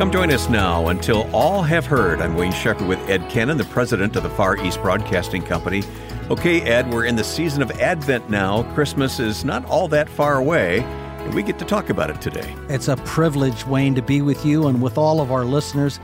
Come join us now until all have heard. I'm Wayne Shepherd with Ed Cannon, the president of the Far East Broadcasting Company. Okay, Ed, we're in the season of Advent now. Christmas is not all that far away, and we get to talk about it today. It's a privilege, Wayne, to be with you and with all of our listeners.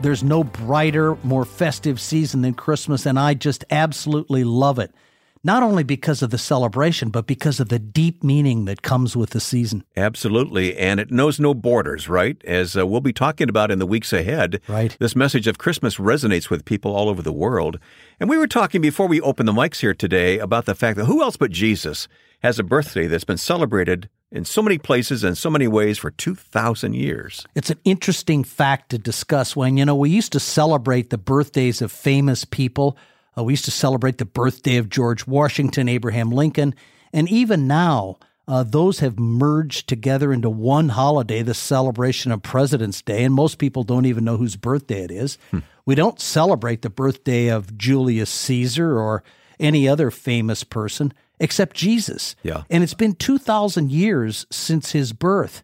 There's no brighter, more festive season than Christmas, and I just absolutely love it not only because of the celebration, but because of the deep meaning that comes with the season. Absolutely. And it knows no borders, right? As uh, we'll be talking about in the weeks ahead. Right. This message of Christmas resonates with people all over the world. And we were talking before we opened the mics here today about the fact that who else but Jesus has a birthday that's been celebrated in so many places and so many ways for 2,000 years. It's an interesting fact to discuss when, you know, we used to celebrate the birthdays of famous people uh, we used to celebrate the birthday of George Washington, Abraham Lincoln, and even now, uh, those have merged together into one holiday, the celebration of President's Day, and most people don't even know whose birthday it is. Hmm. We don't celebrate the birthday of Julius Caesar or any other famous person except Jesus. Yeah. And it's been 2,000 years since his birth.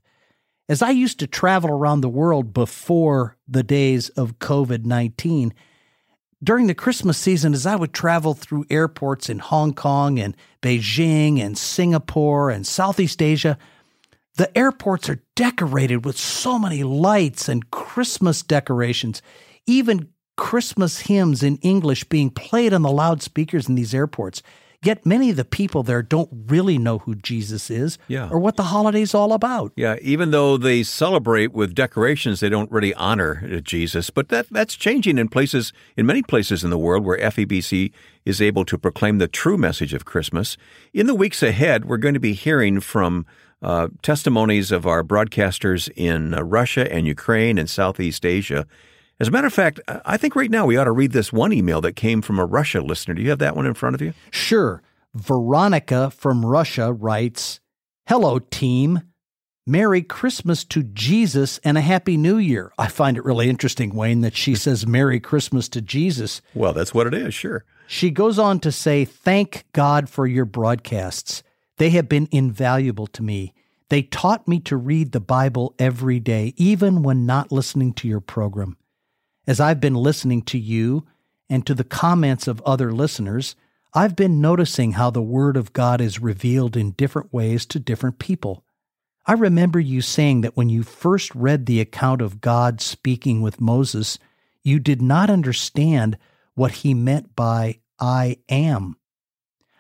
As I used to travel around the world before the days of COVID 19, during the Christmas season, as I would travel through airports in Hong Kong and Beijing and Singapore and Southeast Asia, the airports are decorated with so many lights and Christmas decorations, even Christmas hymns in English being played on the loudspeakers in these airports. Yet many of the people there don't really know who Jesus is yeah. or what the holiday's all about. Yeah, even though they celebrate with decorations, they don't really honor Jesus. But that that's changing in places in many places in the world where FEBC is able to proclaim the true message of Christmas. In the weeks ahead, we're going to be hearing from uh, testimonies of our broadcasters in uh, Russia and Ukraine and Southeast Asia as a matter of fact, I think right now we ought to read this one email that came from a Russia listener. Do you have that one in front of you? Sure. Veronica from Russia writes Hello, team. Merry Christmas to Jesus and a Happy New Year. I find it really interesting, Wayne, that she hmm. says Merry Christmas to Jesus. Well, that's what it is, sure. She goes on to say, Thank God for your broadcasts. They have been invaluable to me. They taught me to read the Bible every day, even when not listening to your program. As I've been listening to you and to the comments of other listeners, I've been noticing how the Word of God is revealed in different ways to different people. I remember you saying that when you first read the account of God speaking with Moses, you did not understand what he meant by I am.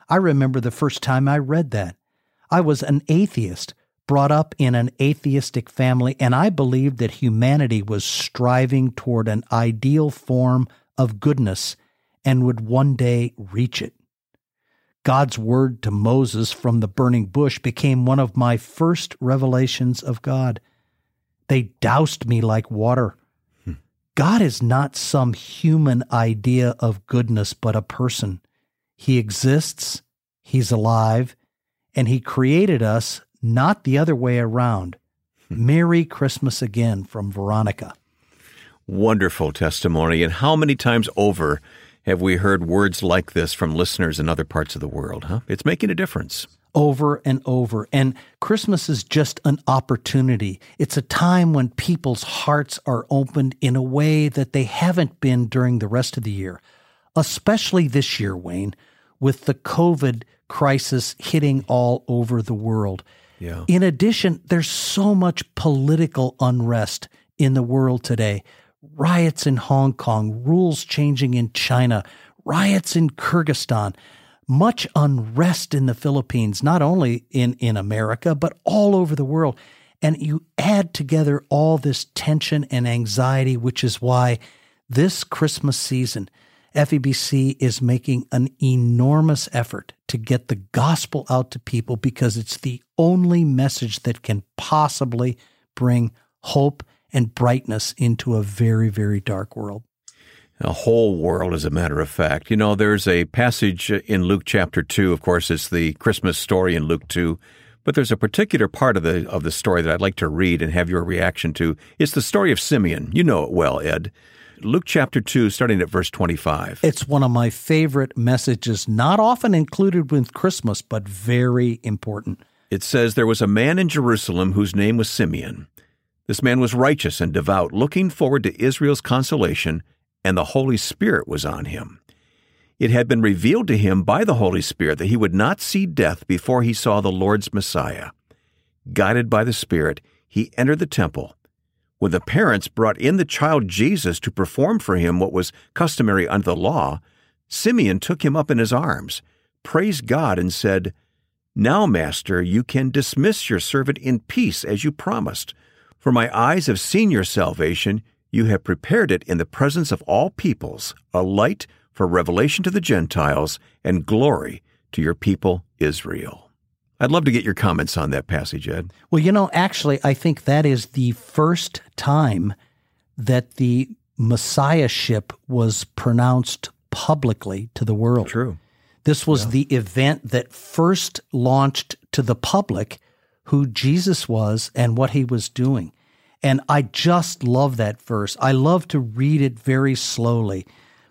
I remember the first time I read that. I was an atheist brought up in an atheistic family, and I believed that humanity was striving toward an ideal form of goodness and would one day reach it. God's word to Moses from the burning bush became one of my first revelations of God. They doused me like water. Hmm. God is not some human idea of goodness, but a person. He exists, He's alive, and He created us not the other way around. Hmm. Merry Christmas again from Veronica. Wonderful testimony. And how many times over have we heard words like this from listeners in other parts of the world, huh? It's making a difference. Over and over. And Christmas is just an opportunity. It's a time when people's hearts are opened in a way that they haven't been during the rest of the year, especially this year, Wayne, with the COVID crisis hitting all over the world. Yeah. In addition, there's so much political unrest in the world today. Riots in Hong Kong, rules changing in China, riots in Kyrgyzstan, much unrest in the Philippines, not only in, in America, but all over the world. And you add together all this tension and anxiety, which is why this Christmas season, FEBC is making an enormous effort to get the gospel out to people because it's the only message that can possibly bring hope and brightness into a very, very dark world. A whole world, as a matter of fact. You know, there's a passage in Luke chapter 2. Of course, it's the Christmas story in Luke 2. But there's a particular part of the of the story that I'd like to read and have your reaction to. It's the story of Simeon. You know it well, Ed. Luke chapter 2, starting at verse 25. It's one of my favorite messages, not often included with Christmas, but very important. It says, There was a man in Jerusalem whose name was Simeon. This man was righteous and devout, looking forward to Israel's consolation, and the Holy Spirit was on him. It had been revealed to him by the Holy Spirit that he would not see death before he saw the Lord's Messiah. Guided by the Spirit, he entered the temple. When the parents brought in the child Jesus to perform for him what was customary under the law, Simeon took him up in his arms, praised God, and said, Now, Master, you can dismiss your servant in peace as you promised. For my eyes have seen your salvation. You have prepared it in the presence of all peoples, a light for revelation to the Gentiles and glory to your people Israel. I'd love to get your comments on that passage, Ed. Well, you know, actually, I think that is the first time that the messiahship was pronounced publicly to the world. True. This was yeah. the event that first launched to the public who Jesus was and what he was doing. And I just love that verse. I love to read it very slowly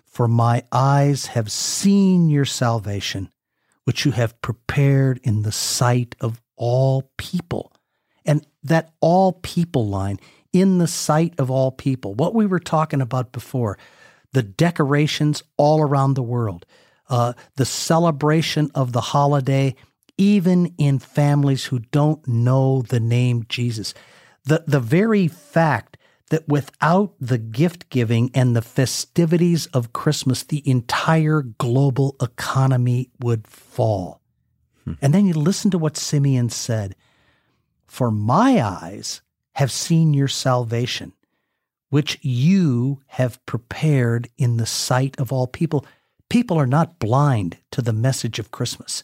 for my eyes have seen your salvation, which you have prepared in the sight of all people. And that all people line, in the sight of all people, what we were talking about before, the decorations all around the world, uh, the celebration of the holiday, even in families who don't know the name Jesus. The, the very fact that without the gift giving and the festivities of Christmas, the entire global economy would fall. Hmm. And then you listen to what Simeon said For my eyes have seen your salvation, which you have prepared in the sight of all people. People are not blind to the message of Christmas.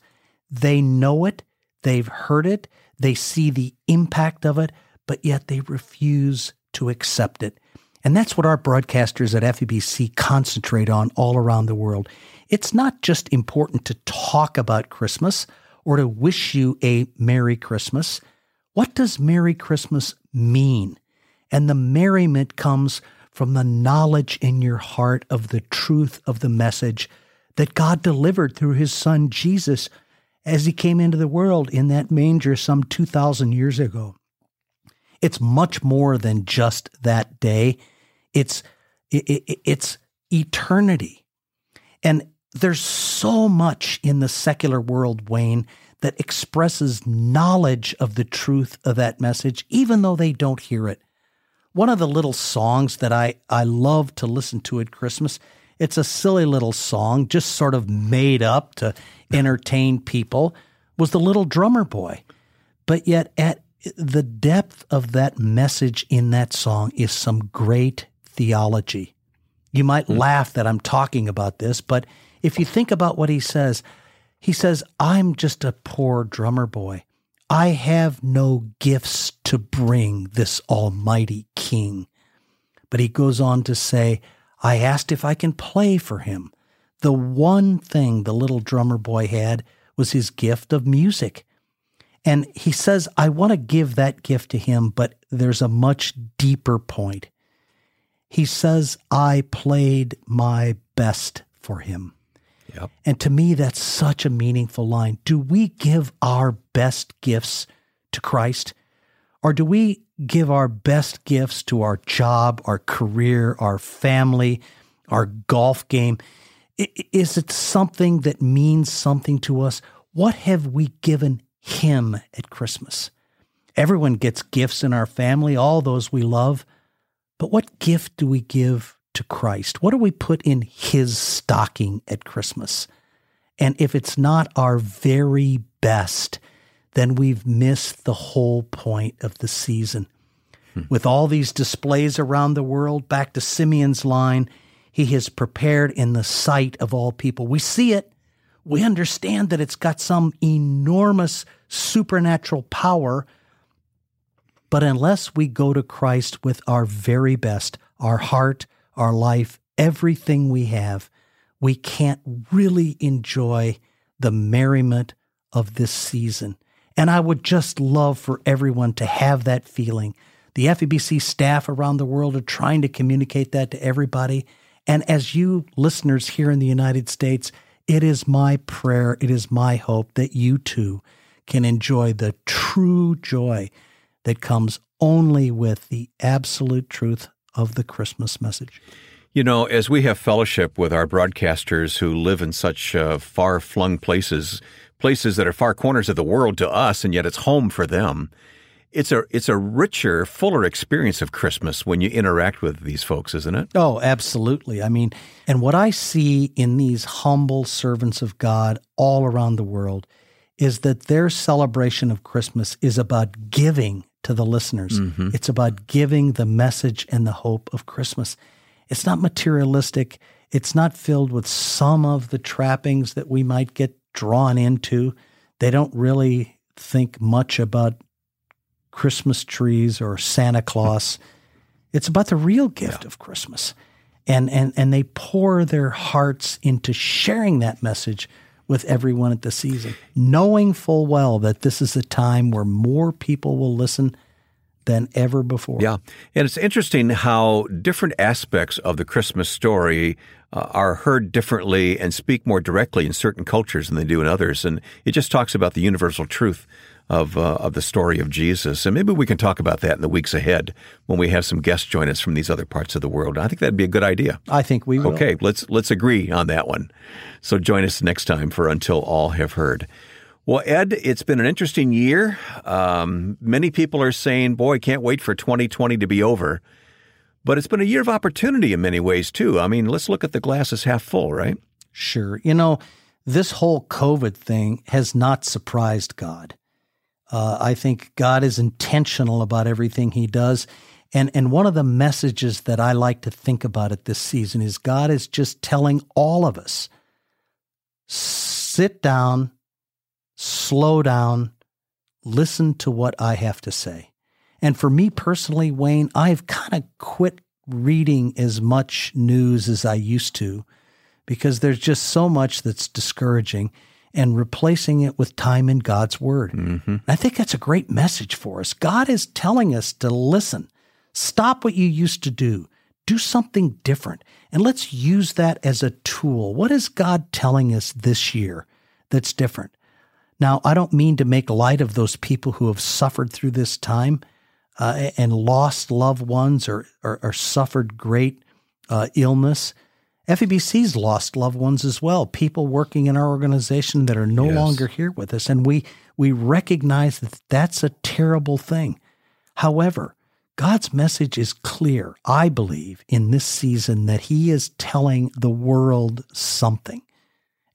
They know it, they've heard it, they see the impact of it, but yet they refuse to accept it. And that's what our broadcasters at FEBC concentrate on all around the world. It's not just important to talk about Christmas or to wish you a Merry Christmas. What does Merry Christmas mean? And the merriment comes from the knowledge in your heart of the truth of the message that God delivered through his son Jesus as he came into the world in that manger some 2,000 years ago. It's much more than just that day. It's it, it, it's eternity. And there's so much in the secular world, Wayne, that expresses knowledge of the truth of that message, even though they don't hear it. One of the little songs that I, I love to listen to at Christmas, it's a silly little song, just sort of made up to entertain people, was The Little Drummer Boy. But yet, at the depth of that message in that song is some great theology. You might mm. laugh that I'm talking about this, but if you think about what he says, he says, I'm just a poor drummer boy. I have no gifts to bring this almighty king. But he goes on to say, I asked if I can play for him. The one thing the little drummer boy had was his gift of music. And he says, I want to give that gift to him, but there's a much deeper point. He says, I played my best for him. Yep. And to me, that's such a meaningful line. Do we give our best gifts to Christ? Or do we give our best gifts to our job, our career, our family, our golf game? Is it something that means something to us? What have we given him at Christmas. Everyone gets gifts in our family, all those we love. But what gift do we give to Christ? What do we put in His stocking at Christmas? And if it's not our very best, then we've missed the whole point of the season. Hmm. With all these displays around the world, back to Simeon's line, he has prepared in the sight of all people. We see it we understand that it's got some enormous supernatural power. But unless we go to Christ with our very best, our heart, our life, everything we have, we can't really enjoy the merriment of this season. And I would just love for everyone to have that feeling. The FEBC staff around the world are trying to communicate that to everybody. And as you listeners here in the United States, it is my prayer, it is my hope that you too can enjoy the true joy that comes only with the absolute truth of the Christmas message. You know, as we have fellowship with our broadcasters who live in such uh, far flung places, places that are far corners of the world to us, and yet it's home for them. It's a it's a richer, fuller experience of Christmas when you interact with these folks, isn't it? Oh, absolutely. I mean, and what I see in these humble servants of God all around the world is that their celebration of Christmas is about giving to the listeners. Mm-hmm. It's about giving the message and the hope of Christmas. It's not materialistic. It's not filled with some of the trappings that we might get drawn into. They don't really think much about Christmas trees or Santa Claus. It's about the real gift yeah. of Christmas. And, and, and they pour their hearts into sharing that message with everyone at the season, knowing full well that this is a time where more people will listen than ever before. Yeah. And it's interesting how different aspects of the Christmas story uh, are heard differently and speak more directly in certain cultures than they do in others. And it just talks about the universal truth of uh, of the story of Jesus. And maybe we can talk about that in the weeks ahead when we have some guests join us from these other parts of the world. I think that'd be a good idea. I think we will. Okay, let's let's agree on that one. So join us next time for Until All Have Heard. Well, Ed, it's been an interesting year. Um, many people are saying, boy, can't wait for 2020 to be over. But it's been a year of opportunity in many ways, too. I mean, let's look at the glasses half full, right? Sure. You know, this whole COVID thing has not surprised God. Uh, I think God is intentional about everything he does. And, and one of the messages that I like to think about at this season is God is just telling all of us sit down, slow down, listen to what I have to say. And for me personally, Wayne, I've kind of quit reading as much news as I used to because there's just so much that's discouraging and replacing it with time in God's Word. Mm-hmm. I think that's a great message for us. God is telling us to listen, stop what you used to do, do something different, and let's use that as a tool. What is God telling us this year that's different? Now, I don't mean to make light of those people who have suffered through this time uh, and lost loved ones or, or, or suffered great uh, illness. FEBC's lost loved ones as well, people working in our organization that are no yes. longer here with us. And we, we recognize that that's a terrible thing. However, God's message is clear, I believe, in this season that He is telling the world something.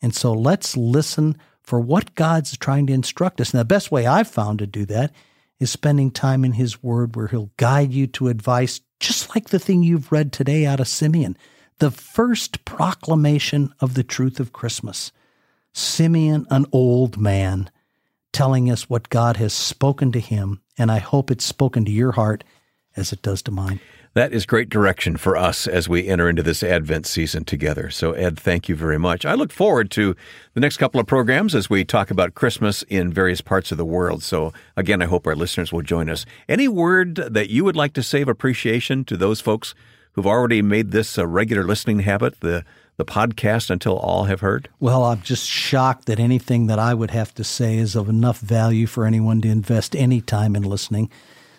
And so let's listen for what God's trying to instruct us. And the best way I've found to do that is spending time in His Word where He'll guide you to advice, just like the thing you've read today out of Simeon, the first proclamation of the truth of Christmas. Simeon, an old man, telling us what God has spoken to him, and I hope it's spoken to your heart as it does to mine. That is great direction for us as we enter into this Advent season together. So, Ed, thank you very much. I look forward to the next couple of programs as we talk about Christmas in various parts of the world. So, again, I hope our listeners will join us. Any word that you would like to say of appreciation to those folks who've already made this a regular listening habit, the the podcast until all have heard? Well, I'm just shocked that anything that I would have to say is of enough value for anyone to invest any time in listening.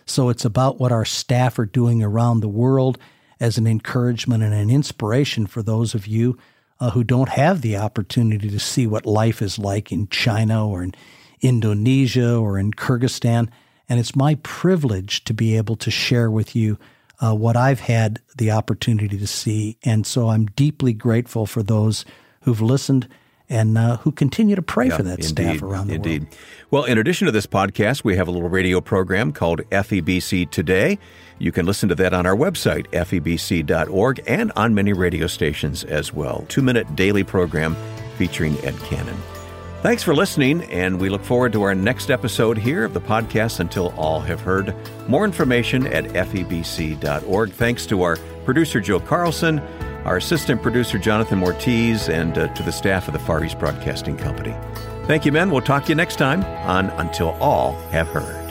So it's about what our staff are doing around the world as an encouragement and an inspiration for those of you uh, who don't have the opportunity to see what life is like in China or in Indonesia or in Kyrgyzstan. And it's my privilege to be able to share with you uh, what I've had the opportunity to see. And so I'm deeply grateful for those who've listened and uh, who continue to pray yeah, for that indeed, staff around the indeed. world. Well, in addition to this podcast, we have a little radio program called FEBC Today. You can listen to that on our website, febc.org, and on many radio stations as well. Two minute daily program featuring Ed Cannon. Thanks for listening, and we look forward to our next episode here of the podcast until all have heard. More information at febc.org. Thanks to our producer, Joe Carlson our assistant producer, Jonathan Mortiz, and uh, to the staff of the Far East Broadcasting Company. Thank you, men. We'll talk to you next time on Until All Have Heard.